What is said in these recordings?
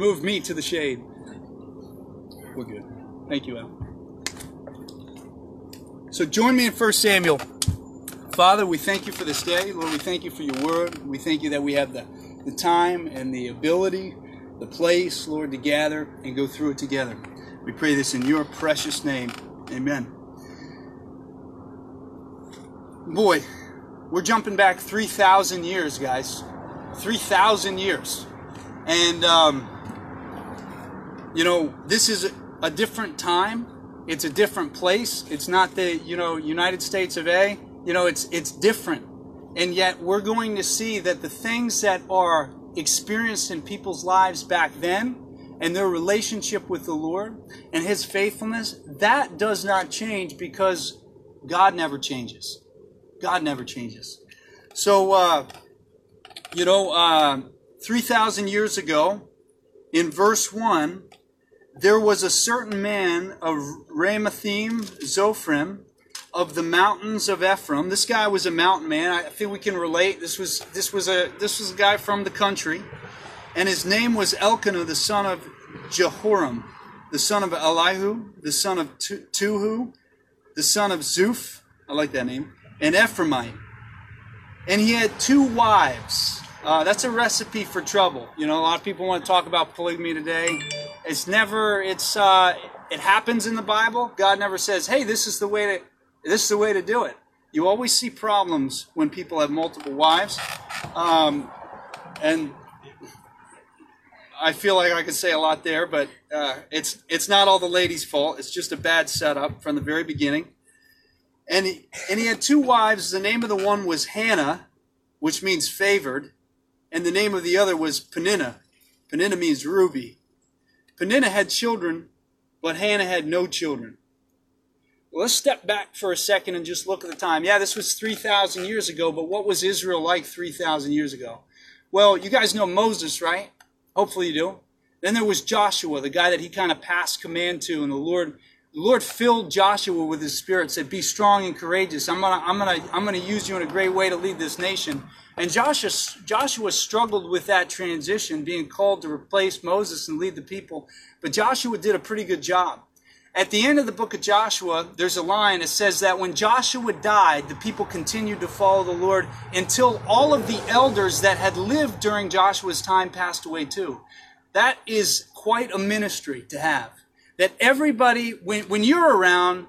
move me to the shade. We're good. Thank you, Al. So join me in 1 Samuel. Father, we thank you for this day. Lord, we thank you for your word. We thank you that we have the, the time and the ability, the place, Lord, to gather and go through it together. We pray this in your precious name. Amen. Boy, we're jumping back 3,000 years, guys. 3,000 years. And, um, you know, this is a different time. It's a different place. It's not the, you know, United States of A. You know, it's, it's different. And yet we're going to see that the things that are experienced in people's lives back then and their relationship with the Lord and His faithfulness, that does not change because God never changes. God never changes. So, uh, you know, uh, 3,000 years ago, in verse 1, there was a certain man of Ramathaim Zophim of the mountains of Ephraim. This guy was a mountain man. I think we can relate. This was this was a this was a guy from the country, and his name was Elkanah, the son of Jehoram, the son of Elihu, the son of Tuhu, the son of Zuph. I like that name. And Ephraimite. And he had two wives. Uh, that's a recipe for trouble. You know, a lot of people want to talk about polygamy today. It's never. It's. Uh, it happens in the Bible. God never says, "Hey, this is the way to. This is the way to do it." You always see problems when people have multiple wives, um, and I feel like I could say a lot there, but uh, it's it's not all the ladies' fault. It's just a bad setup from the very beginning. And he, and he had two wives. The name of the one was Hannah, which means favored, and the name of the other was Peninnah. Peninnah means ruby. Peninnah had children, but Hannah had no children. Well, let's step back for a second and just look at the time. Yeah, this was 3,000 years ago, but what was Israel like 3,000 years ago? Well, you guys know Moses, right? Hopefully you do. Then there was Joshua, the guy that he kind of passed command to, and the Lord the Lord filled Joshua with his spirit, said, Be strong and courageous. I'm gonna, I'm gonna, I'm gonna use you in a great way to lead this nation. And Joshua, Joshua struggled with that transition, being called to replace Moses and lead the people. But Joshua did a pretty good job. At the end of the book of Joshua, there's a line that says that when Joshua died, the people continued to follow the Lord until all of the elders that had lived during Joshua's time passed away too. That is quite a ministry to have that everybody, when, when you're around,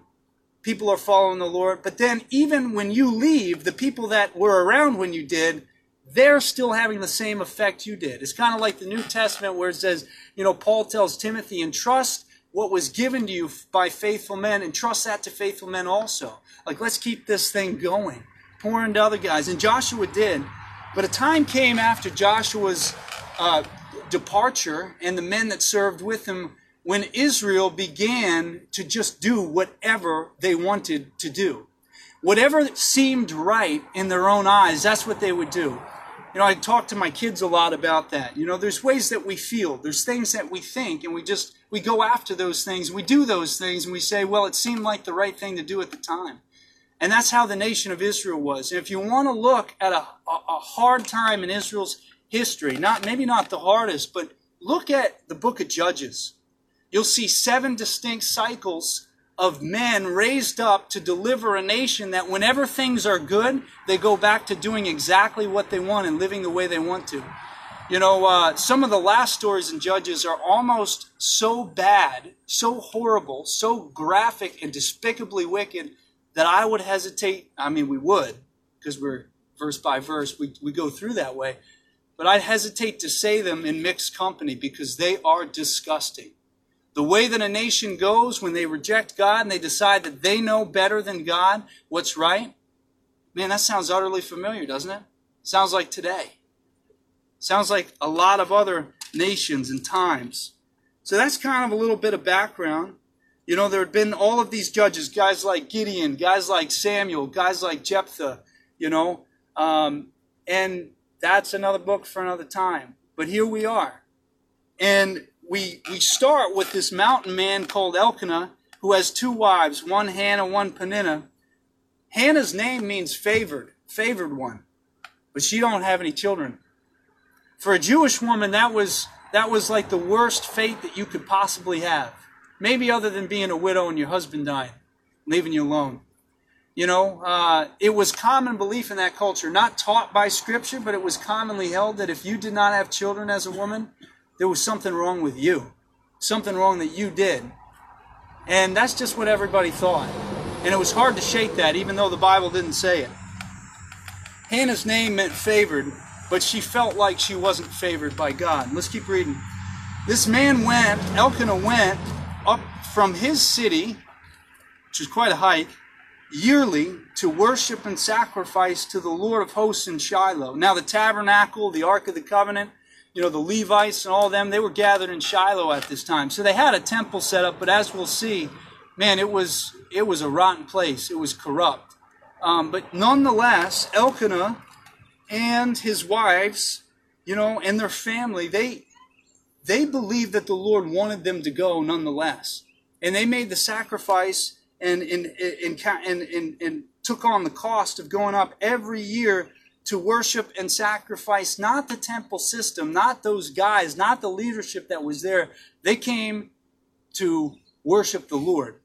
people are following the Lord. But then even when you leave, the people that were around when you did, they're still having the same effect you did. It's kind of like the New Testament where it says, you know, Paul tells Timothy, entrust what was given to you by faithful men, and trust that to faithful men also. Like, let's keep this thing going. Pour into other guys. And Joshua did. But a time came after Joshua's uh, departure, and the men that served with him when Israel began to just do whatever they wanted to do. Whatever seemed right in their own eyes, that's what they would do. You know, I talk to my kids a lot about that. You know, there's ways that we feel, there's things that we think, and we just, we go after those things, we do those things, and we say, well, it seemed like the right thing to do at the time. And that's how the nation of Israel was. And if you want to look at a, a, a hard time in Israel's history, not maybe not the hardest, but look at the book of Judges you'll see seven distinct cycles of men raised up to deliver a nation that whenever things are good, they go back to doing exactly what they want and living the way they want to. You know, uh, some of the last stories in Judges are almost so bad, so horrible, so graphic and despicably wicked that I would hesitate. I mean, we would, because we're verse by verse, we, we go through that way. But I'd hesitate to say them in mixed company because they are disgusting. The way that a nation goes when they reject God and they decide that they know better than God what's right. Man, that sounds utterly familiar, doesn't it? Sounds like today. Sounds like a lot of other nations and times. So that's kind of a little bit of background. You know, there had been all of these judges, guys like Gideon, guys like Samuel, guys like Jephthah, you know, um, and that's another book for another time. But here we are. And we, we start with this mountain man called Elkanah, who has two wives, one Hannah, one Peninnah. Hannah's name means favored, favored one, but she don't have any children. For a Jewish woman, that was That was like the worst fate that you could possibly have. Maybe other than being a widow and your husband dying, leaving you alone. You know, uh, it was common belief in that culture, not taught by Scripture, but it was commonly held that if you did not have children as a woman, there was something wrong with you, something wrong that you did. And that's just what everybody thought. And it was hard to shake that, even though the Bible didn't say it. Hannah's name meant favored, but she felt like she wasn't favored by God. Let's keep reading. This man went, Elkanah went up from his city, which is quite a hike, yearly to worship and sacrifice to the Lord of hosts in Shiloh. Now, the tabernacle, the Ark of the Covenant, you know, the Levites and all them, they were gathered in Shiloh at this time. So they had a temple set up, but as we'll see, man, it was it was a rotten place. It was corrupt. Um, but nonetheless, Elkanah and his wives, you know, and their family, they they believed that the Lord wanted them to go nonetheless. And they made the sacrifice and, and, and, and, and, and took on the cost of going up every year to worship and sacrifice not the temple system, not those guys, not the leadership that was there. They came to worship the Lord.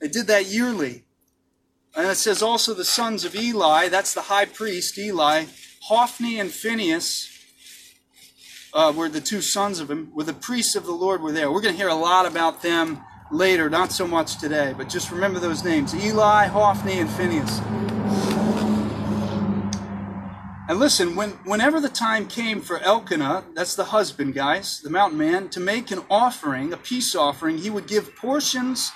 They did that yearly. And it says also the sons of Eli, that's the high priest, Eli, Hophni and Phinehas uh, were the two sons of him, were the priests of the Lord were there. We're going to hear a lot about them later, not so much today, but just remember those names Eli, Hophni, and Phinehas. And listen, when, whenever the time came for Elkanah, that's the husband, guys, the mountain man, to make an offering, a peace offering, he would give portions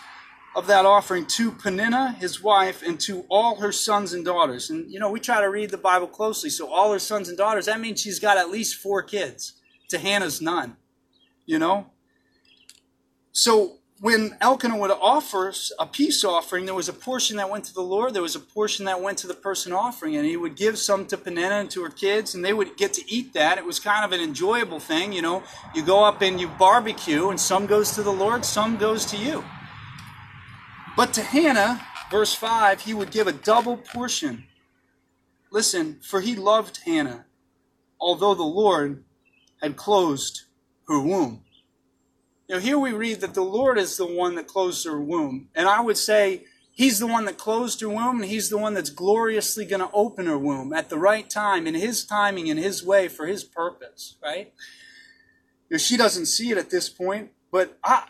of that offering to Peninnah, his wife, and to all her sons and daughters. And, you know, we try to read the Bible closely. So, all her sons and daughters, that means she's got at least four kids. To Hannah's none. You know? So, when Elkanah would offer a peace offering, there was a portion that went to the Lord, there was a portion that went to the person offering, and he would give some to Peninnah and to her kids, and they would get to eat that. It was kind of an enjoyable thing, you know. You go up and you barbecue, and some goes to the Lord, some goes to you. But to Hannah, verse 5, he would give a double portion. Listen, for he loved Hannah, although the Lord had closed her womb. Now, here we read that the Lord is the one that closed her womb. And I would say he's the one that closed her womb, and he's the one that's gloriously going to open her womb at the right time, in his timing, in his way, for his purpose, right? You know, she doesn't see it at this point, but I,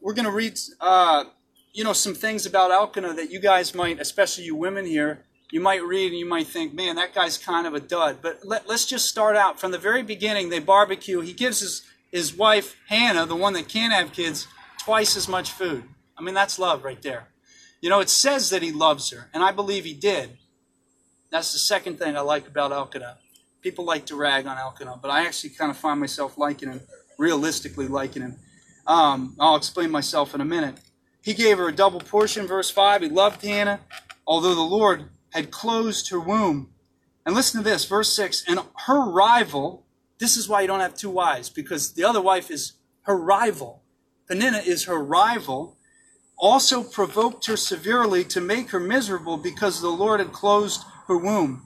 we're going to read, uh, you know, some things about Elkanah that you guys might, especially you women here, you might read and you might think, man, that guy's kind of a dud. But let, us just start out from the very beginning. They barbecue. He gives his his wife Hannah, the one that can't have kids, twice as much food. I mean, that's love right there. You know, it says that he loves her, and I believe he did. That's the second thing I like about Elkanah. People like to rag on Elkanah, but I actually kind of find myself liking him, realistically liking him. Um, I'll explain myself in a minute. He gave her a double portion, verse 5. He loved Hannah, although the Lord had closed her womb. And listen to this, verse 6. And her rival, this is why you don't have two wives, because the other wife is her rival. Peninnah is her rival. Also provoked her severely to make her miserable because the Lord had closed her womb.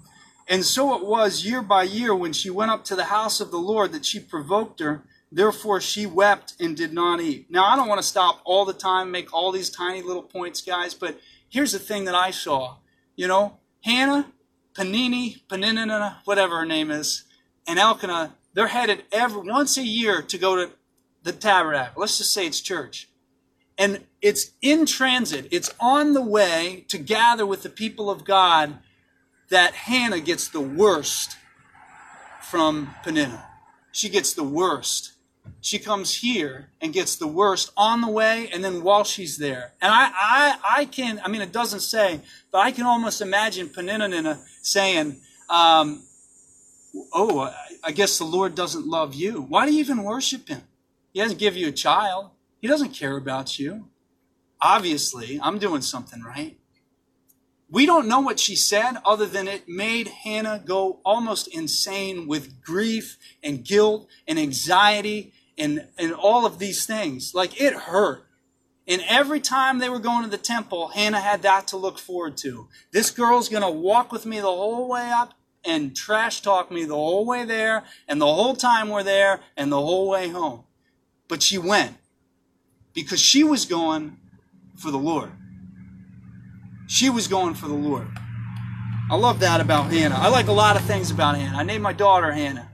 And so it was year by year when she went up to the house of the Lord that she provoked her. Therefore she wept and did not eat. Now I don't want to stop all the time, make all these tiny little points, guys, but here's the thing that I saw. You know, Hannah, Panini, Paninina, whatever her name is, and Elkanah they're headed every once a year to go to the tabernacle. Let's just say it's church. And it's in transit, it's on the way to gather with the people of God that Hannah gets the worst from Peninnah. She gets the worst. She comes here and gets the worst on the way and then while she's there. And I, I, I can, I mean, it doesn't say, but I can almost imagine Peninnah saying, um, oh, I guess the Lord doesn't love you. Why do you even worship him? He doesn't give you a child. He doesn't care about you. Obviously, I'm doing something right. We don't know what she said other than it made Hannah go almost insane with grief and guilt and anxiety and, and all of these things. Like it hurt. And every time they were going to the temple, Hannah had that to look forward to. This girl's going to walk with me the whole way up and trash talk me the whole way there and the whole time we're there and the whole way home. But she went because she was going for the Lord. She was going for the Lord. I love that about Hannah. I like a lot of things about Hannah. I named my daughter Hannah.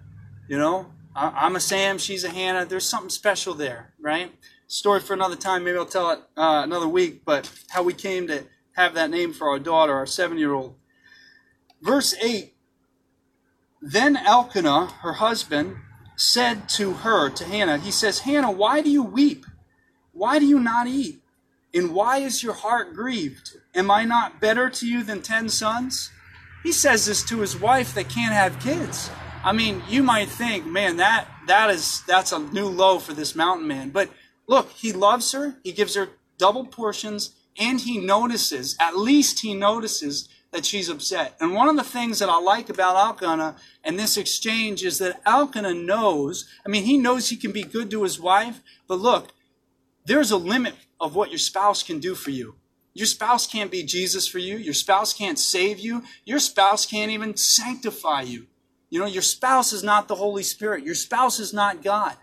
You know, I, am a Sam, she's a Hannah. There's something special there, right? Story for another time. Maybe I'll tell it uh, another week. But how we came to have that name for our daughter, our seven-year-old. Verse eight. Then Elkanah, her husband, said to her, to Hannah, he says, Hannah, why do you weep? Why do you not eat? And why is your heart grieved? Am I not better to you than ten sons? He says this to his wife that can't have kids. I mean, you might think, man, that that is that's a new low for this mountain man. But look, he loves her, he gives her double portions, and he notices, at least he notices that she's upset. And one of the things that I like about Elkanah and this exchange is that Elkanah knows, I mean, he knows he can be good to his wife, but look, there's a limit of what your spouse can do for you. Your spouse can't be Jesus for you. Your spouse can't save you. Your spouse can't even sanctify you. You know, your spouse is not the Holy Spirit. Your spouse is not God.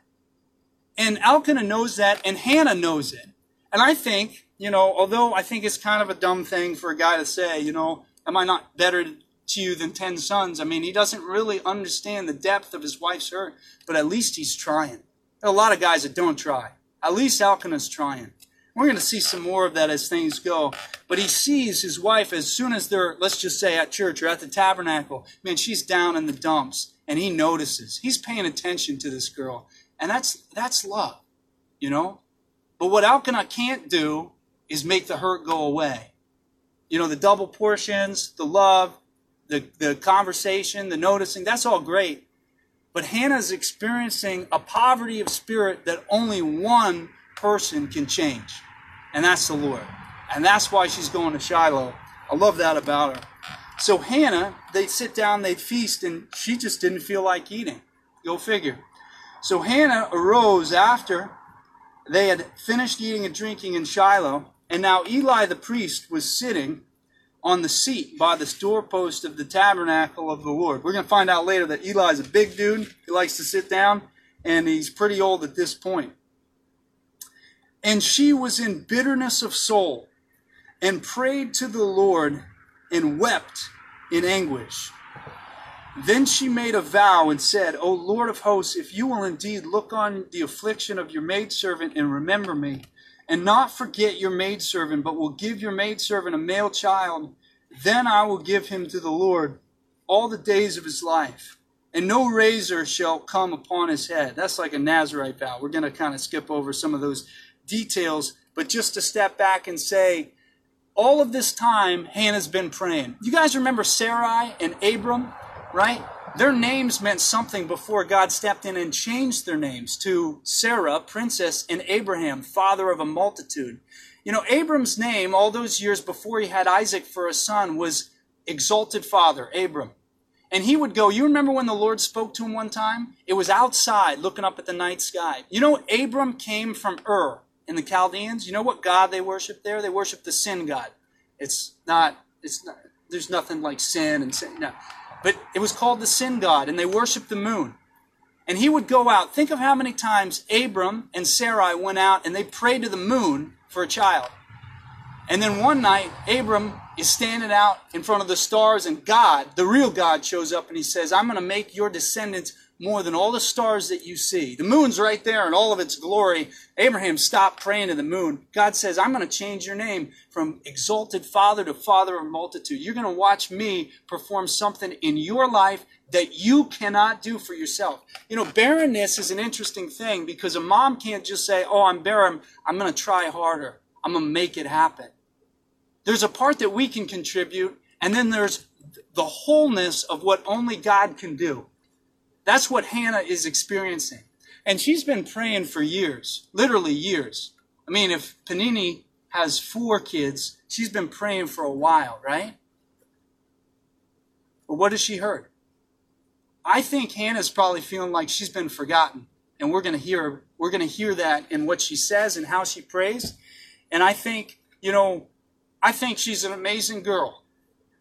And Elkanah knows that, and Hannah knows it. And I think, you know, although I think it's kind of a dumb thing for a guy to say, you know, am I not better to you than ten sons? I mean, he doesn't really understand the depth of his wife's hurt, but at least he's trying. There are a lot of guys that don't try. At least Elkanah's trying. We're going to see some more of that as things go. But he sees his wife as soon as they're, let's just say, at church or at the tabernacle. Man, she's down in the dumps, and he notices. He's paying attention to this girl, and that's that's love, you know. But what Elkanah can't do is make the hurt go away. You know, the double portions, the love, the the conversation, the noticing. That's all great. But Hannah's experiencing a poverty of spirit that only one person can change, and that's the Lord. And that's why she's going to Shiloh. I love that about her. So Hannah, they sit down, they feast, and she just didn't feel like eating. Go figure. So Hannah arose after they had finished eating and drinking in Shiloh, and now Eli the priest was sitting on the seat by the doorpost of the tabernacle of the Lord. We're going to find out later that Eli is a big dude. He likes to sit down, and he's pretty old at this point. And she was in bitterness of soul and prayed to the Lord and wept in anguish. Then she made a vow and said, O Lord of hosts, if you will indeed look on the affliction of your maidservant and remember me, and not forget your maidservant, but will give your maidservant a male child, then I will give him to the Lord all the days of his life, and no razor shall come upon his head. That's like a Nazarite vow. We're going to kind of skip over some of those details, but just to step back and say, all of this time, Hannah's been praying. You guys remember Sarai and Abram, right? Their names meant something before God stepped in and changed their names to Sarah, princess, and Abraham, father of a multitude. You know, Abram's name, all those years before he had Isaac for a son, was Exalted Father, Abram. And he would go, you remember when the Lord spoke to him one time? It was outside looking up at the night sky. You know, Abram came from Ur in the Chaldeans. You know what God they worship there? They worship the sin God. It's not, it's not, there's nothing like sin and sin. No. But it was called the sin god, and they worshiped the moon. And he would go out. Think of how many times Abram and Sarai went out and they prayed to the moon for a child. And then one night, Abram is standing out in front of the stars, and God, the real God, shows up and he says, I'm going to make your descendants more than all the stars that you see. The moon's right there in all of its glory. Abraham stopped praying to the moon. God says, I'm going to change your name from exalted father to father of multitude. You're going to watch me perform something in your life that you cannot do for yourself. You know, barrenness is an interesting thing because a mom can't just say, Oh, I'm barren. I'm going to try harder. I'm going to make it happen. There's a part that we can contribute, and then there's the wholeness of what only God can do. That's what Hannah is experiencing. And she's been praying for years, literally years. I mean, if Panini has four kids, she's been praying for a while, right? But what has she heard? I think Hannah's probably feeling like she's been forgotten. And we're going to hear we're going to hear that in what she says and how she prays. And I think, you know, I think she's an amazing girl.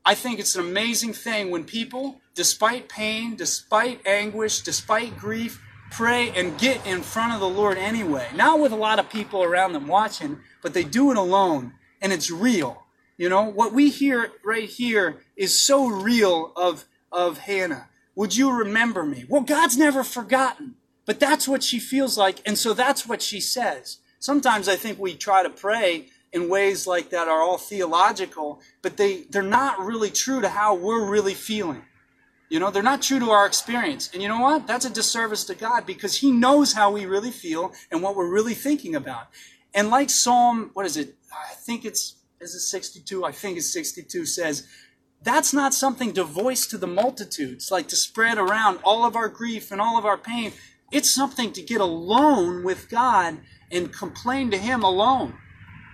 I think it's an amazing thing when people, despite pain, despite anguish, despite grief, pray and get in front of the Lord anyway. Not with a lot of people around them watching, but they do it alone and it's real. You know, what we hear right here is so real of, of Hannah. Would you remember me? Well, God's never forgotten, but that's what she feels like. And so that's what she says. Sometimes I think we try to pray in ways like that are all theological, but they, they're not really true to how we're really feeling. You know, they're not true to our experience. And you know what? That's a disservice to God because He knows how we really feel and what we're really thinking about. And like Psalm, what is it? I think it's, is it 62? I think it's 62 says, that's not something to voice to the multitudes, like to spread around all of our grief and all of our pain. It's something to get alone with God and complain to Him alone.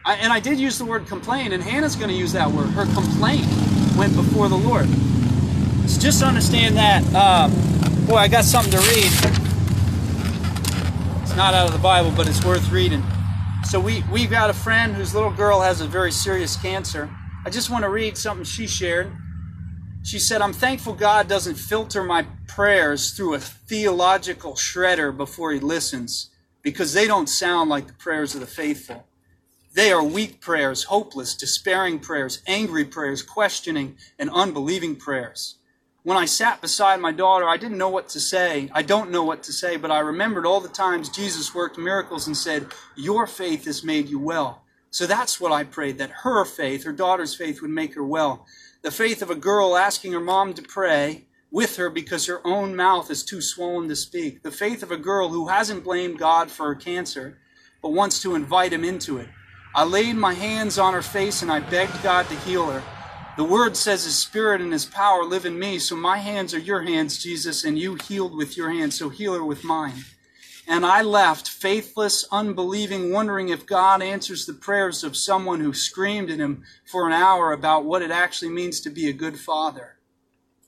I, and I did use the word complain, and Hannah's going to use that word. Her complaint went before the Lord. So just understand that. Uh, boy, I got something to read. It's not out of the Bible, but it's worth reading. So we we've got a friend whose little girl has a very serious cancer. I just want to read something she shared. She said, "I'm thankful God doesn't filter my prayers through a theological shredder before He listens, because they don't sound like the prayers of the faithful." They are weak prayers, hopeless, despairing prayers, angry prayers, questioning, and unbelieving prayers. When I sat beside my daughter, I didn't know what to say. I don't know what to say, but I remembered all the times Jesus worked miracles and said, Your faith has made you well. So that's what I prayed, that her faith, her daughter's faith, would make her well. The faith of a girl asking her mom to pray with her because her own mouth is too swollen to speak. The faith of a girl who hasn't blamed God for her cancer, but wants to invite him into it. I laid my hands on her face and I begged God to heal her. The word says his spirit and his power live in me, so my hands are your hands, Jesus, and you healed with your hands, so heal her with mine. And I left, faithless, unbelieving, wondering if God answers the prayers of someone who screamed at him for an hour about what it actually means to be a good father.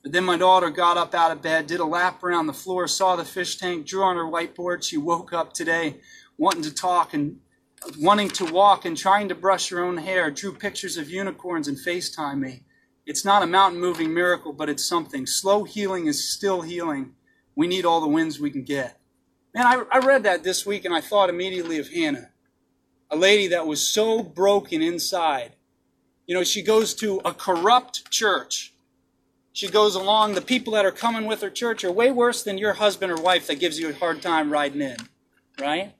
But then my daughter got up out of bed, did a lap around the floor, saw the fish tank, drew on her whiteboard. She woke up today wanting to talk and wanting to walk and trying to brush her own hair, drew pictures of unicorns and FaceTime me. It's not a mountain moving miracle, but it's something. Slow healing is still healing. We need all the wins we can get. Man, I, I read that this week and I thought immediately of Hannah, a lady that was so broken inside. You know, she goes to a corrupt church. She goes along, the people that are coming with her church are way worse than your husband or wife that gives you a hard time riding in, right?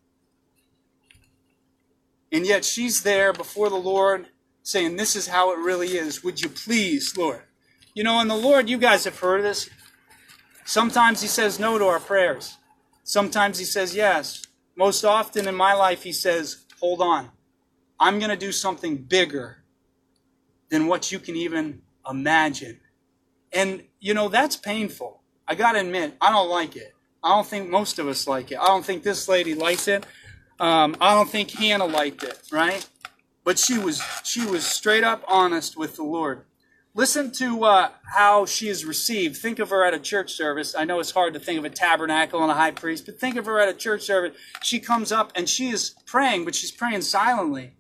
And yet she's there before the Lord saying, This is how it really is. Would you please, Lord? You know, and the Lord, you guys have heard this. Sometimes He says no to our prayers, sometimes He says yes. Most often in my life, He says, Hold on. I'm going to do something bigger than what you can even imagine. And, you know, that's painful. I got to admit, I don't like it. I don't think most of us like it. I don't think this lady likes it. Um, I don't think Hannah liked it, right? But she was she was straight up honest with the Lord. Listen to uh, how she is received. Think of her at a church service. I know it's hard to think of a tabernacle and a high priest, but think of her at a church service. She comes up and she is praying, but she's praying silently.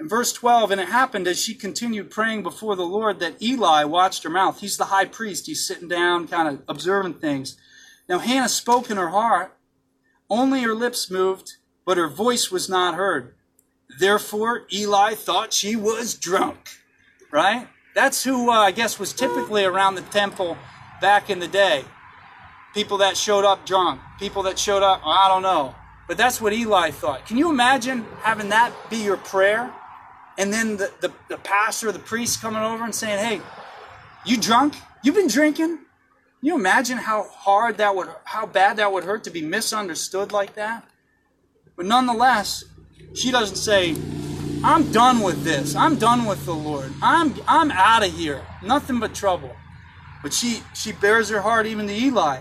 In verse 12, and it happened as she continued praying before the Lord that Eli watched her mouth. He's the high priest. He's sitting down, kind of observing things. Now Hannah spoke in her heart. Only her lips moved, but her voice was not heard. Therefore, Eli thought she was drunk. Right? That's who uh, I guess was typically around the temple back in the day. People that showed up drunk. People that showed up, I don't know. But that's what Eli thought. Can you imagine having that be your prayer? And then the, the, the pastor, the priest coming over and saying, Hey, you drunk? You've been drinking? Can you imagine how hard that would, how bad that would hurt to be misunderstood like that? But nonetheless, she doesn't say, I'm done with this. I'm done with the Lord. I'm I'm out of here. Nothing but trouble. But she she bears her heart even to Eli.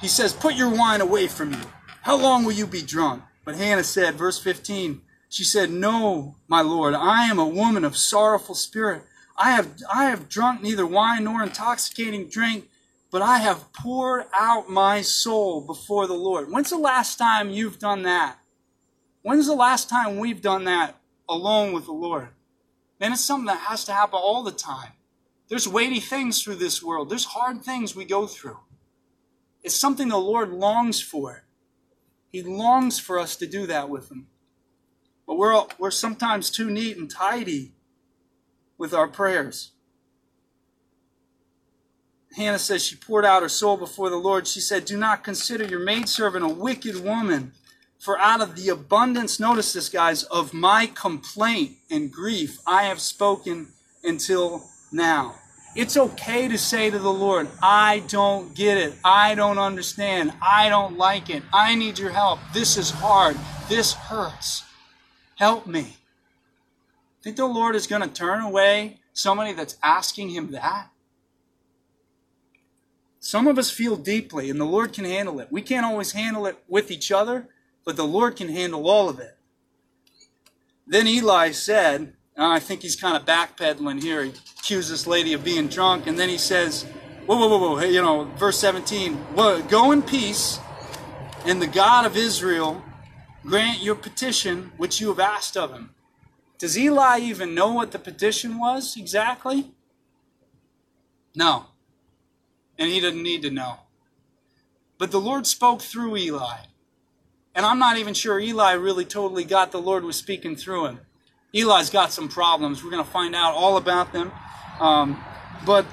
He says, Put your wine away from you. How long will you be drunk? But Hannah said, verse 15, she said, No, my Lord, I am a woman of sorrowful spirit. I have I have drunk neither wine nor intoxicating drink, but I have poured out my soul before the Lord. When's the last time you've done that? When's the last time we've done that alone with the Lord? Man, it's something that has to happen all the time. There's weighty things through this world. There's hard things we go through. It's something the Lord longs for. He longs for us to do that with Him. But we're, we're sometimes too neat and tidy with our prayers. Hannah says she poured out her soul before the Lord. She said, Do not consider your maidservant a wicked woman, for out of the abundance, notice this, guys, of my complaint and grief, I have spoken until now. It's okay to say to the Lord, I don't get it. I don't understand. I don't like it. I need your help. This is hard. This hurts. Help me. Think the Lord is going to turn away somebody that's asking him that? Some of us feel deeply, and the Lord can handle it. We can't always handle it with each other, but the Lord can handle all of it. Then Eli said, I think he's kind of backpedaling here. He accuses this lady of being drunk, and then he says, whoa, whoa, whoa, whoa, you know, verse 17, go in peace, and the God of Israel grant your petition which you have asked of him. Does Eli even know what the petition was exactly? No. And he didn't need to know. But the Lord spoke through Eli. And I'm not even sure Eli really totally got the Lord was speaking through him. Eli's got some problems. We're going to find out all about them. Um, but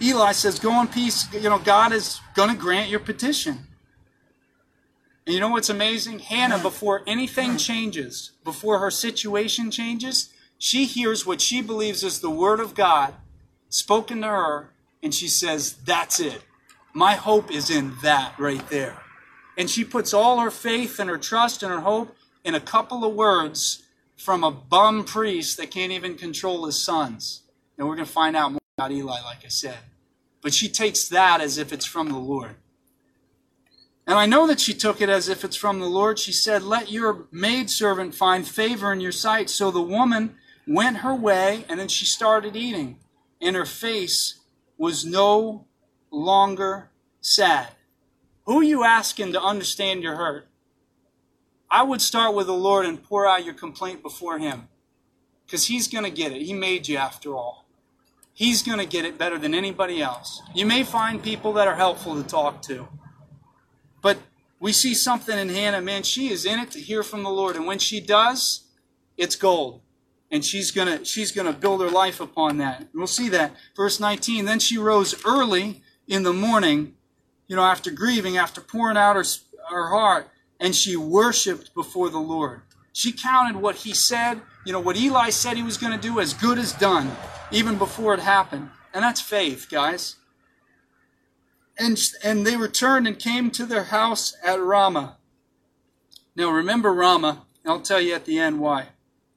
Eli says, Go in peace. You know, God is going to grant your petition. And you know what's amazing? Hannah, before anything changes, before her situation changes, she hears what she believes is the word of God spoken to her, and she says, That's it. My hope is in that right there. And she puts all her faith and her trust and her hope in a couple of words from a bum priest that can't even control his sons. And we're going to find out more about Eli, like I said. But she takes that as if it's from the Lord. And I know that she took it as if it's from the Lord. She said, Let your maidservant find favor in your sight. So the woman went her way, and then she started eating. And her face was no longer sad. Who you asking to understand your hurt? I would start with the Lord and pour out your complaint before Him. Because He's going to get it. He made you after all. He's going to get it better than anybody else. You may find people that are helpful to talk to. But we see something in Hannah, man, she is in it to hear from the Lord. And when she does, it's gold. And she's gonna she's gonna build her life upon that. We'll see that. Verse 19. Then she rose early in the morning, you know, after grieving, after pouring out her, her heart, and she worshiped before the Lord. She counted what he said, you know, what Eli said he was going to do as good as done, even before it happened. And that's faith, guys. And, and they returned and came to their house at Ramah. Now remember Ramah, I'll tell you at the end why.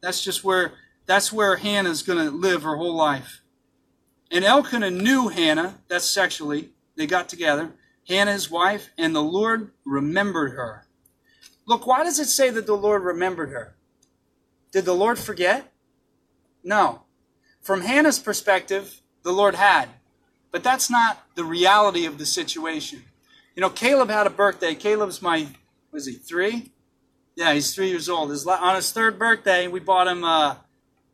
That's just where that's where Hannah's going to live her whole life. And Elkanah knew Hannah, that's sexually, they got together, Hannah his wife, and the Lord remembered her. Look, why does it say that the Lord remembered her? Did the Lord forget? No. From Hannah's perspective, the Lord had. But that's not the reality of the situation. You know, Caleb had a birthday. Caleb's my, was he, three? Yeah, he's three years old. His, on his third birthday, we bought him, uh,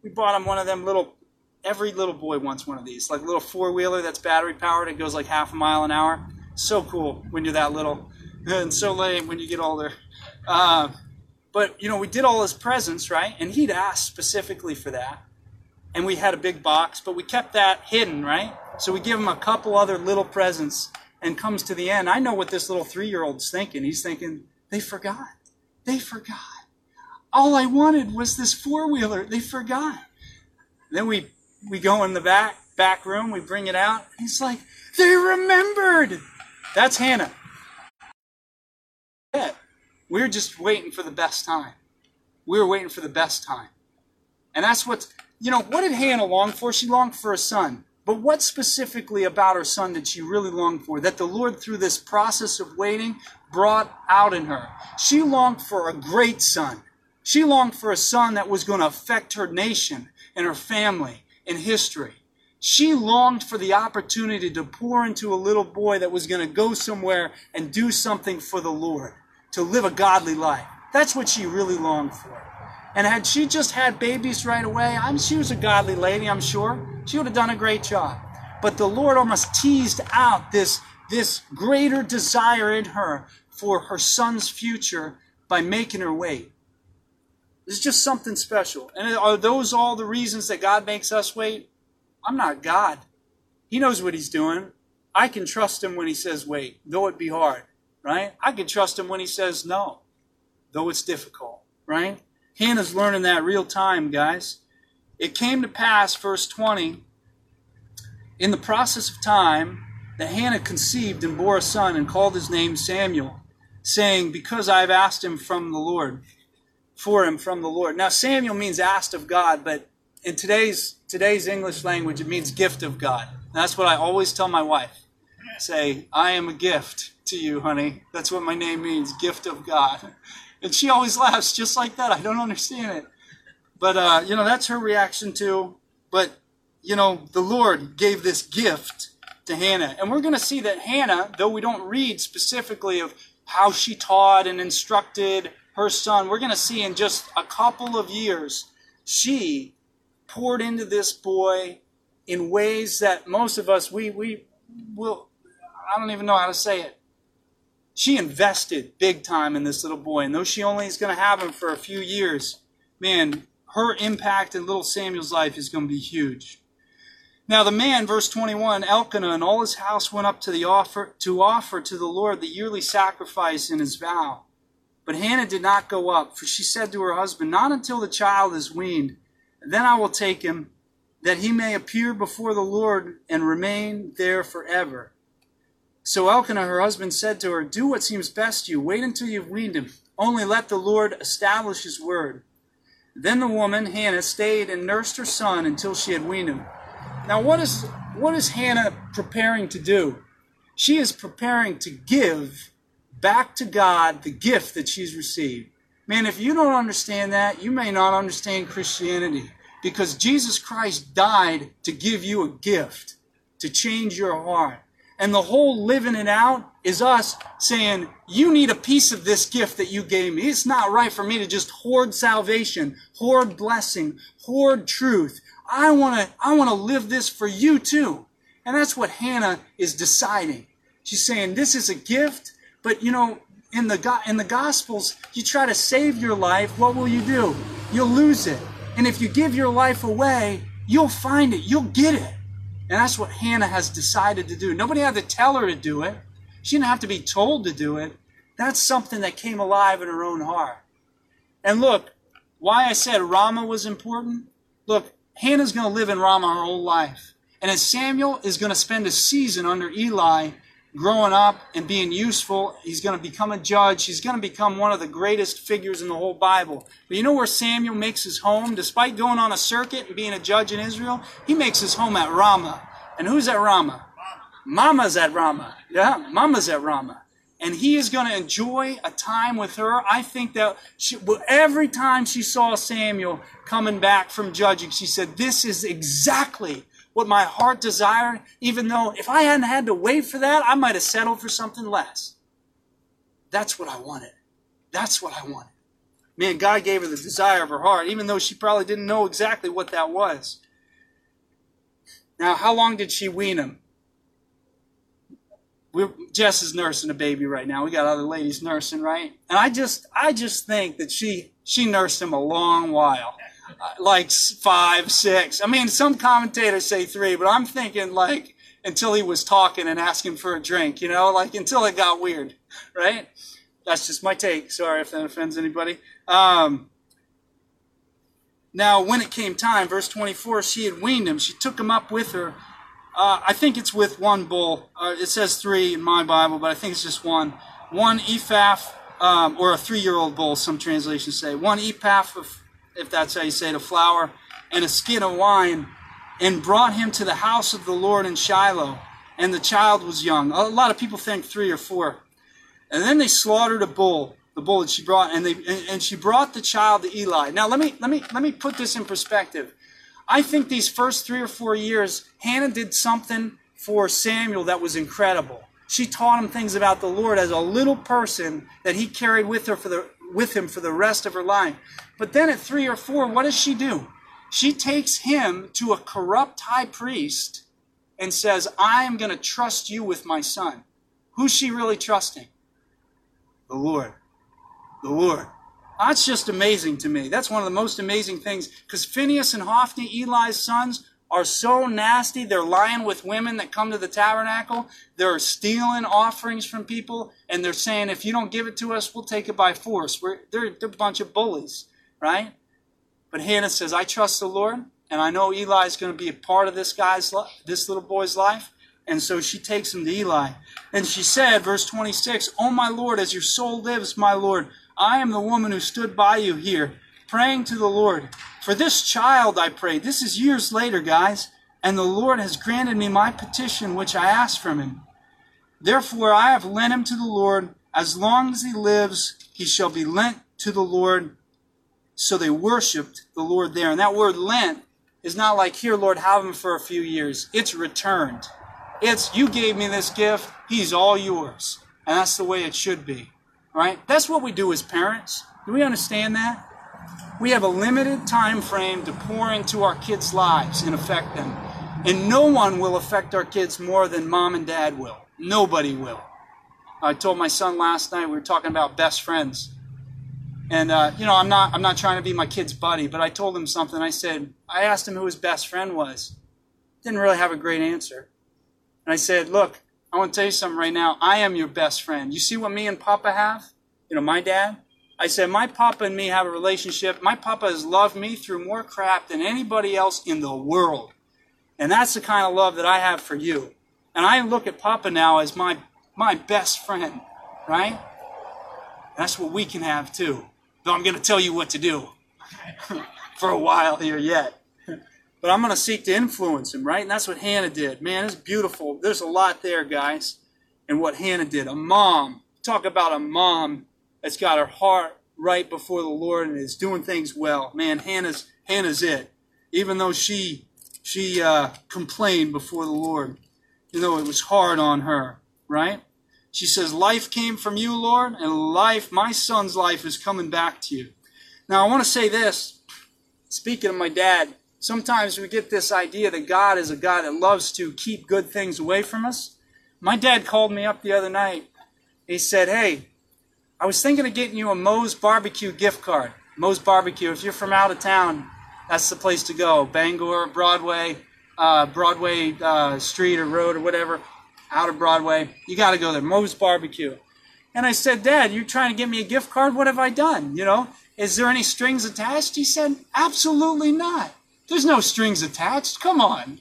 we bought him one of them little, every little boy wants one of these, like a little four wheeler that's battery powered. It goes like half a mile an hour. So cool when you're that little, and so lame when you get older. Uh, but, you know, we did all his presents, right? And he'd asked specifically for that. And we had a big box, but we kept that hidden, right? So we give him a couple other little presents and comes to the end. I know what this little three year old's thinking. He's thinking, they forgot. They forgot. All I wanted was this four wheeler. They forgot. Then we, we go in the back, back room, we bring it out. He's like, they remembered. That's Hannah. We're just waiting for the best time. We were waiting for the best time. And that's what, you know, what did Hannah long for? She longed for a son. But what specifically about her son did she really long for? That the Lord, through this process of waiting, brought out in her. She longed for a great son. She longed for a son that was going to affect her nation and her family and history. She longed for the opportunity to pour into a little boy that was going to go somewhere and do something for the Lord to live a godly life. That's what she really longed for. And had she just had babies right away, I'm she was a godly lady, I'm sure. She would have done a great job. But the Lord almost teased out this, this greater desire in her for her son's future by making her wait. It's just something special. And are those all the reasons that God makes us wait? I'm not God. He knows what He's doing. I can trust Him when He says wait, though it be hard, right? I can trust Him when He says no, though it's difficult, right? Hannah's learning that real time, guys. It came to pass, verse 20, in the process of time, that Hannah conceived and bore a son and called his name Samuel, saying, Because I have asked him from the Lord, for him from the Lord. Now, Samuel means asked of God, but in today's today's English language, it means gift of God. And that's what I always tell my wife. Say, I am a gift to you, honey. That's what my name means, gift of God. And she always laughs just like that. I don't understand it. But, uh, you know, that's her reaction too. But, you know, the Lord gave this gift to Hannah. And we're going to see that Hannah, though we don't read specifically of how she taught and instructed her son, we're going to see in just a couple of years, she poured into this boy in ways that most of us, we, we will, I don't even know how to say it she invested big time in this little boy. And though she only is going to have him for a few years, man, her impact in little Samuel's life is going to be huge. Now the man, verse 21, Elkanah and all his house went up to the offer to offer to the Lord the yearly sacrifice in his vow. But Hannah did not go up, for she said to her husband, Not until the child is weaned, then I will take him, that he may appear before the Lord and remain there forever. So Elkanah, her husband, said to her, Do what seems best to you. Wait until you've weaned him. Only let the Lord establish his word. Then the woman, Hannah, stayed and nursed her son until she had weaned him. Now, what is, what is Hannah preparing to do? She is preparing to give back to God the gift that she's received. Man, if you don't understand that, you may not understand Christianity because Jesus Christ died to give you a gift, to change your heart. And the whole living it out is us saying, you need a piece of this gift that you gave me. It's not right for me to just hoard salvation, hoard blessing, hoard truth. I want to, I want to live this for you too. And that's what Hannah is deciding. She's saying, this is a gift, but you know, in the, in the Gospels, you try to save your life, what will you do? You'll lose it. And if you give your life away, you'll find it. You'll get it. And that's what Hannah has decided to do. Nobody had to tell her to do it. She didn't have to be told to do it. That's something that came alive in her own heart. And look, why I said Ramah was important. Look, Hannah's going to live in Ramah her whole life. And as Samuel is going to spend a season under Eli, growing up and being useful. He's going to become a judge. He's going to become one of the greatest figures in the whole Bible. But you know where Samuel makes his home? Despite going on a circuit and being a judge in Israel, he makes his home at Ramah. And who's at Ramah? Mama's at Ramah. Yeah, Mama's at Ramah. And he is going to enjoy a time with her. I think that she, every time she saw Samuel coming back from judging, she said, This is exactly what my heart desired, even though if I hadn't had to wait for that, I might have settled for something less. That's what I wanted. That's what I wanted. Man, God gave her the desire of her heart, even though she probably didn't know exactly what that was. Now, how long did she wean him? We're, Jess is nursing a baby right now. We got other ladies nursing, right? And I just, I just think that she, she nursed him a long while, like five, six. I mean, some commentators say three, but I'm thinking like until he was talking and asking for a drink, you know, like until it got weird, right? That's just my take. Sorry if that offends anybody. Um, now, when it came time, verse 24, she had weaned him. She took him up with her. Uh, I think it's with one bull. Uh, it says three in my Bible, but I think it's just one. One ephah, um, or a three-year-old bull, some translations say. One ephah, of, if that's how you say it, of flour, and a skin of wine, and brought him to the house of the Lord in Shiloh. And the child was young. A lot of people think three or four. And then they slaughtered a bull the bull that she brought, and they and she brought the child to Eli. Now let me let me let me put this in perspective. I think these first three or four years, Hannah did something for Samuel that was incredible. She taught him things about the Lord as a little person that he carried with her for the with him for the rest of her life. But then at three or four, what does she do? She takes him to a corrupt high priest and says, I am going to trust you with my son. Who's she really trusting? The Lord. The Lord. That's just amazing to me. That's one of the most amazing things because Phinehas and Hophni, Eli's sons, are so nasty. They're lying with women that come to the tabernacle. They're stealing offerings from people, and they're saying, if you don't give it to us, we'll take it by force. We're, they're, they're a bunch of bullies, right? But Hannah says, I trust the Lord, and I know Eli is going to be a part of this guy's, this little boy's life. And so she takes him to Eli. And she said, verse 26, Oh, my Lord, as your soul lives, my Lord, I am the woman who stood by you here, praying to the Lord. For this child I prayed. This is years later, guys. And the Lord has granted me my petition which I asked from him. Therefore I have lent him to the Lord. As long as he lives, he shall be lent to the Lord. So they worshiped the Lord there. And that word lent is not like, here, Lord, have him for a few years. It's returned. It's, you gave me this gift, he's all yours. And that's the way it should be. Right? That's what we do as parents. Do we understand that? We have a limited time frame to pour into our kids' lives and affect them. And no one will affect our kids more than mom and dad will. Nobody will. I told my son last night we were talking about best friends. And uh, you know, I'm not I'm not trying to be my kid's buddy, but I told him something. I said I asked him who his best friend was. Didn't really have a great answer. And I said, "Look, I want to tell you something right now. I am your best friend. You see what me and Papa have? You know, my dad. I said, my Papa and me have a relationship. My Papa has loved me through more crap than anybody else in the world. And that's the kind of love that I have for you. And I look at Papa now as my, my best friend, right? That's what we can have too. Though I'm going to tell you what to do for a while here yet. But I'm going to seek to influence him, right? And that's what Hannah did. Man, it's beautiful. There's a lot there, guys, and what Hannah did. A mom. Talk about a mom that's got her heart right before the Lord and is doing things well. Man, Hannah's Hannah's it. Even though she she uh, complained before the Lord, you know it was hard on her, right? She says, "Life came from you, Lord, and life, my son's life, is coming back to you." Now, I want to say this. Speaking of my dad, sometimes we get this idea that God is a God that loves to keep good things away from us. My dad called me up the other night. He said, "Hey, I was thinking of getting you a Moe's Barbecue gift card. Moe's Barbecue. If you're from out of town, that's the place to go. Bangor, Broadway, uh, Broadway uh, Street or Road or whatever, out of Broadway. You got to go there. Moe's Barbecue. And I said, Dad, you're trying to get me a gift card? What have I done? You know, is there any strings attached? He said, Absolutely not. There's no strings attached. Come on.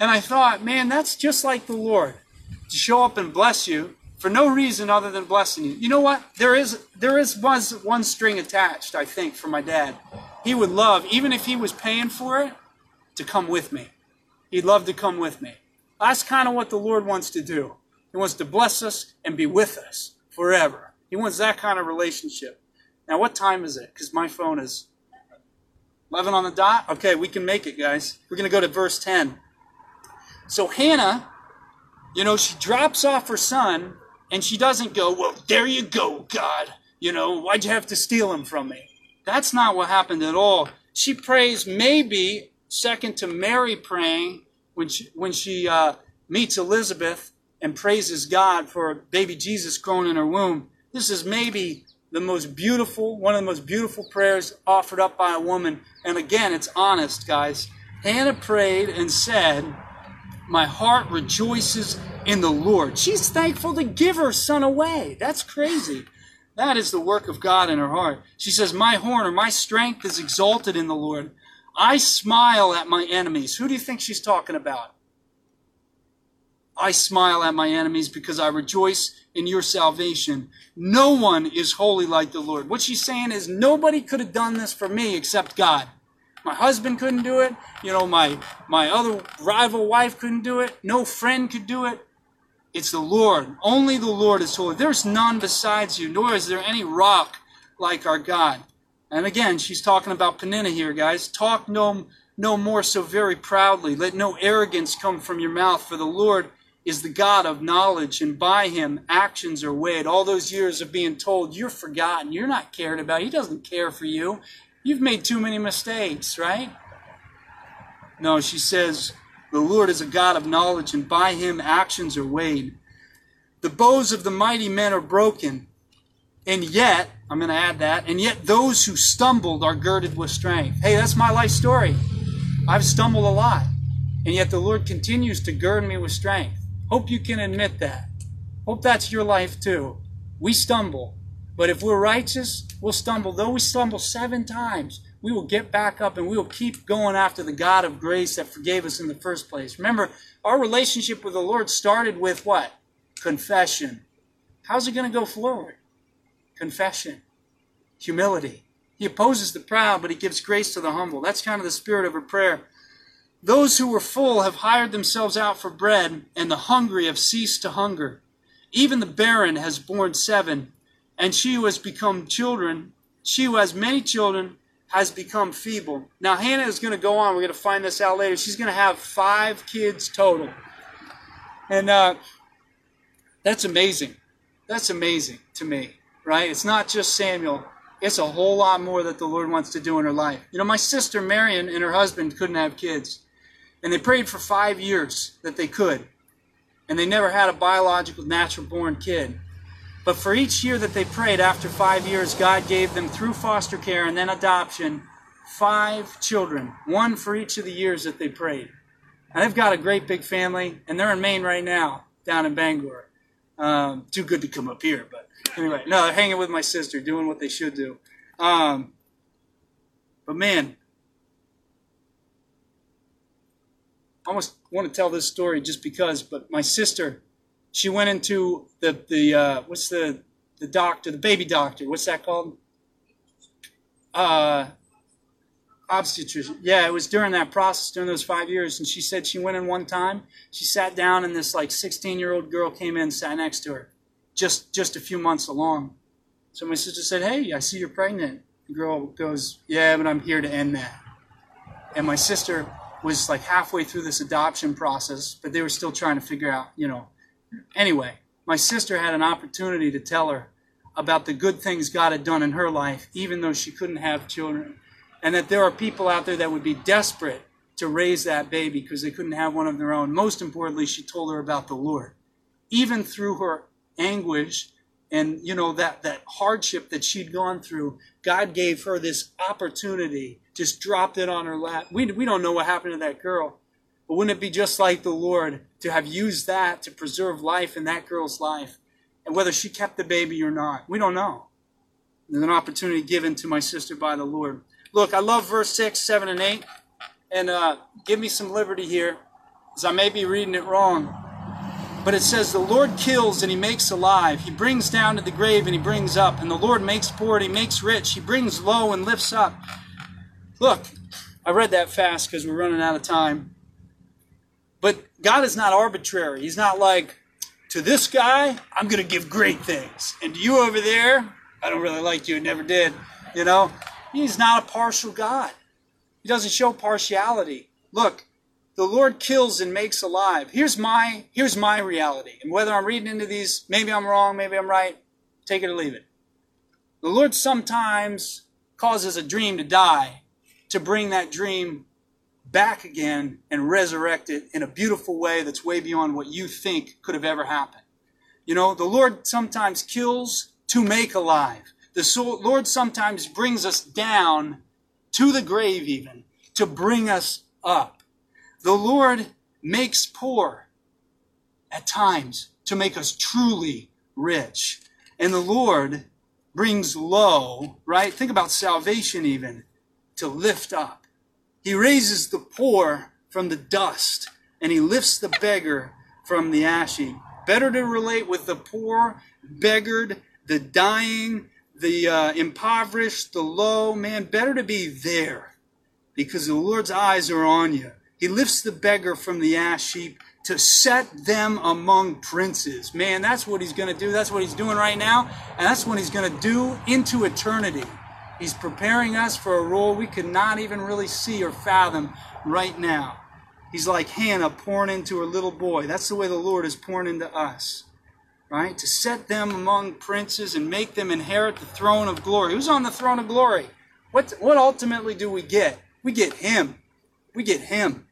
And I thought, man, that's just like the Lord to show up and bless you for no reason other than blessing you. You know what? There is there is was one string attached, I think, for my dad. He would love, even if he was paying for it, to come with me. He'd love to come with me. That's kind of what the Lord wants to do. He wants to bless us and be with us forever. He wants that kind of relationship. Now, what time is it? Because my phone is 11 on the dot. Okay, we can make it, guys. We're going to go to verse 10. So Hannah, you know, she drops off her son and she doesn't go, Well, there you go, God. You know, why'd you have to steal him from me? That's not what happened at all. She prays maybe second to Mary praying when she, when she uh, meets Elizabeth and praises God for baby Jesus growing in her womb. This is maybe the most beautiful, one of the most beautiful prayers offered up by a woman. And again, it's honest, guys. Hannah prayed and said, My heart rejoices in the Lord. She's thankful to give her son away. That's crazy. That is the work of God in her heart. She says, My horn or my strength is exalted in the Lord. I smile at my enemies. Who do you think she's talking about? I smile at my enemies because I rejoice in your salvation. No one is holy like the Lord. What she's saying is nobody could have done this for me except God. My husband couldn't do it. You know, my, my other rival wife couldn't do it. No friend could do it. It's the Lord. Only the Lord is holy. There's none besides you, nor is there any rock like our God. And again, she's talking about Peninnah here, guys. Talk no, no more so very proudly. Let no arrogance come from your mouth, for the Lord is the God of knowledge, and by him actions are weighed. All those years of being told you're forgotten, you're not cared about, he doesn't care for you. You've made too many mistakes, right? No, she says, the Lord is a God of knowledge, and by him actions are weighed. The bows of the mighty men are broken, and yet, I'm going to add that, and yet those who stumbled are girded with strength. Hey, that's my life story. I've stumbled a lot, and yet the Lord continues to gird me with strength. Hope you can admit that. Hope that's your life too. We stumble, but if we're righteous, we'll stumble. Though we stumble seven times, we will get back up and we will keep going after the God of grace that forgave us in the first place. Remember, our relationship with the Lord started with what? Confession. How's it going to go forward? Confession. Humility. He opposes the proud, but he gives grace to the humble. That's kind of the spirit of her prayer. Those who were full have hired themselves out for bread, and the hungry have ceased to hunger. Even the barren has borne seven, and she who has become children, she who has many children, has become feeble. Now, Hannah is going to go on. We're going to find this out later. She's going to have five kids total. And uh, that's amazing. That's amazing to me, right? It's not just Samuel. It's a whole lot more that the Lord wants to do in her life. You know, my sister Marion and her husband couldn't have kids. And they prayed for five years that they could. And they never had a biological, natural born kid. But for each year that they prayed, after five years, God gave them, through foster care and then adoption, five children, one for each of the years that they prayed. And they've got a great big family, and they're in Maine right now, down in Bangor. Um, too good to come up here, but anyway, no, they're hanging with my sister, doing what they should do. Um, but man, I almost want to tell this story just because, but my sister, she went into the the uh, what's the the doctor, the baby doctor, what's that called? Uh, obstetrician. Yeah, it was during that process, during those five years, and she said she went in one time. She sat down, and this like 16 year old girl came in, sat next to her, just just a few months along. So my sister said, "Hey, I see you're pregnant." The girl goes, "Yeah, but I'm here to end that." And my sister was like halfway through this adoption process, but they were still trying to figure out, you know. Anyway, my sister had an opportunity to tell her about the good things God had done in her life, even though she couldn't have children. And that there are people out there that would be desperate to raise that baby because they couldn't have one of their own. Most importantly, she told her about the Lord. Even through her anguish and you know that that hardship that she'd gone through, God gave her this opportunity just dropped it on her lap. We, we don't know what happened to that girl. But wouldn't it be just like the Lord to have used that to preserve life in that girl's life? And whether she kept the baby or not, we don't know. There's an opportunity given to my sister by the Lord. Look, I love verse 6, 7, and 8. And uh, give me some liberty here, as I may be reading it wrong. But it says, The Lord kills and he makes alive. He brings down to the grave and he brings up. And the Lord makes poor and he makes rich. He brings low and lifts up. Look, I read that fast because we're running out of time. But God is not arbitrary. He's not like, to this guy, I'm going to give great things. And to you over there, I don't really like you, and never did. You know, He's not a partial God. He doesn't show partiality. Look, the Lord kills and makes alive. Here's my here's my reality. And whether I'm reading into these, maybe I'm wrong, maybe I'm right, take it or leave it. The Lord sometimes causes a dream to die to bring that dream back again and resurrect it in a beautiful way that's way beyond what you think could have ever happened. You know, the Lord sometimes kills to make alive. The Lord sometimes brings us down to the grave, even to bring us up. The Lord makes poor at times to make us truly rich. And the Lord brings low, right? Think about salvation, even to lift up. He raises the poor from the dust and he lifts the beggar from the ash heap. Better to relate with the poor, beggared, the dying, the uh, impoverished, the low. Man, better to be there because the Lord's eyes are on you. He lifts the beggar from the ash heap to set them among princes. Man, that's what he's going to do. That's what he's doing right now. And that's what he's going to do into eternity. He's preparing us for a role we could not even really see or fathom right now. He's like Hannah pouring into her little boy. That's the way the Lord is pouring into us. Right? To set them among princes and make them inherit the throne of glory. Who's on the throne of glory? What, what ultimately do we get? We get Him. We get Him.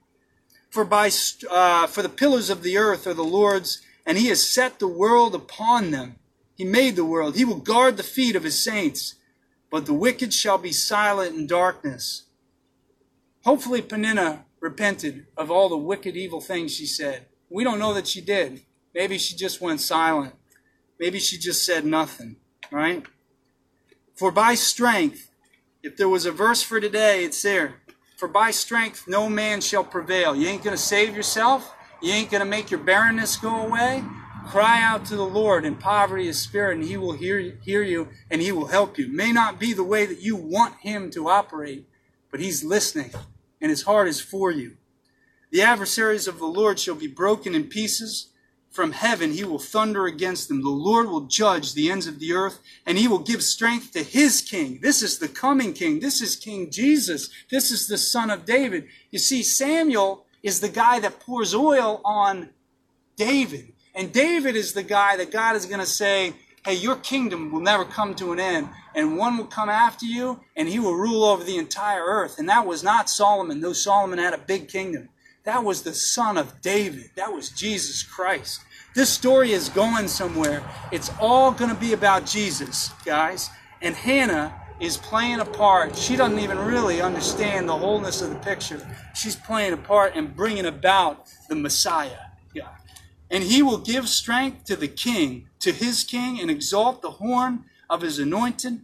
For by uh, for the pillars of the earth are the Lord's, and He has set the world upon them. He made the world. He will guard the feet of His saints. But the wicked shall be silent in darkness. Hopefully, Peninnah repented of all the wicked, evil things she said. We don't know that she did. Maybe she just went silent. Maybe she just said nothing, right? For by strength, if there was a verse for today, it's there. For by strength no man shall prevail. You ain't going to save yourself. You ain't going to make your barrenness go away. Cry out to the Lord in poverty of spirit, and He will hear, hear you and He will help you. May not be the way that you want Him to operate, but He's listening, and His heart is for you. The adversaries of the Lord shall be broken in pieces. From heaven he will thunder against them. The Lord will judge the ends of the earth, and he will give strength to his king. This is the coming king. This is King Jesus. This is the son of David. You see, Samuel is the guy that pours oil on David. And David is the guy that God is going to say, hey, your kingdom will never come to an end, and one will come after you, and he will rule over the entire earth. And that was not Solomon, though Solomon had a big kingdom. That was the son of David. That was Jesus Christ. This story is going somewhere. It's all going to be about Jesus, guys. And Hannah is playing a part. She doesn't even really understand the wholeness of the picture. She's playing a part and bringing about the Messiah. And he will give strength to the king, to his king, and exalt the horn of his anointed.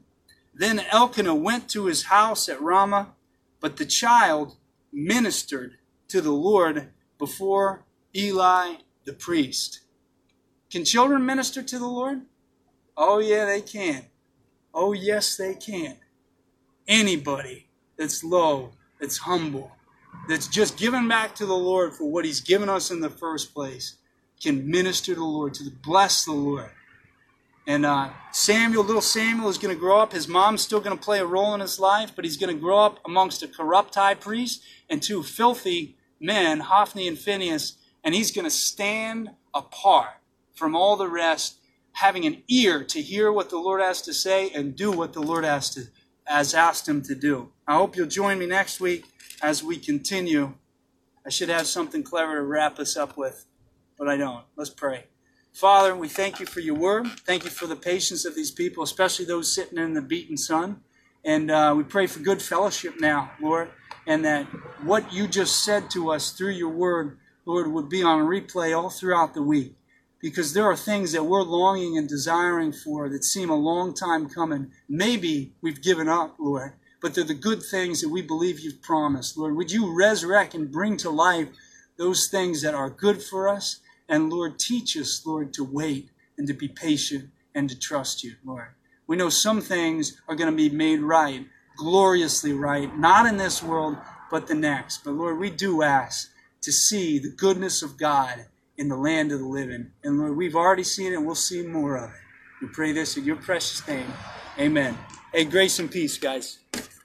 Then Elkanah went to his house at Ramah, but the child ministered to the Lord before Eli the priest. Can children minister to the Lord? Oh, yeah, they can. Oh, yes, they can. Anybody that's low, that's humble, that's just given back to the Lord for what He's given us in the first place can minister to the Lord, to bless the Lord. And uh, Samuel, little Samuel, is going to grow up. His mom's still going to play a role in his life, but he's going to grow up amongst a corrupt high priest and two filthy men, Hophni and Phinehas, and he's going to stand apart from all the rest, having an ear to hear what the Lord has to say and do what the Lord has to has asked him to do. I hope you'll join me next week as we continue. I should have something clever to wrap us up with, but I don't. Let's pray. Father, we thank you for your word. Thank you for the patience of these people, especially those sitting in the beaten sun. And uh, we pray for good fellowship now, Lord and that what you just said to us through your word, Lord, would be on replay all throughout the week. Because there are things that we're longing and desiring for that seem a long time coming. Maybe we've given up, Lord, but they're the good things that we believe you've promised. Lord, would you resurrect and bring to life those things that are good for us? And Lord, teach us, Lord, to wait and to be patient and to trust you, Lord. We know some things are going to be made right gloriously right, not in this world, but the next. But Lord, we do ask to see the goodness of God in the land of the living. And Lord, we've already seen it and we'll see more of it. We pray this in your precious name. Amen. Hey, grace and peace, guys.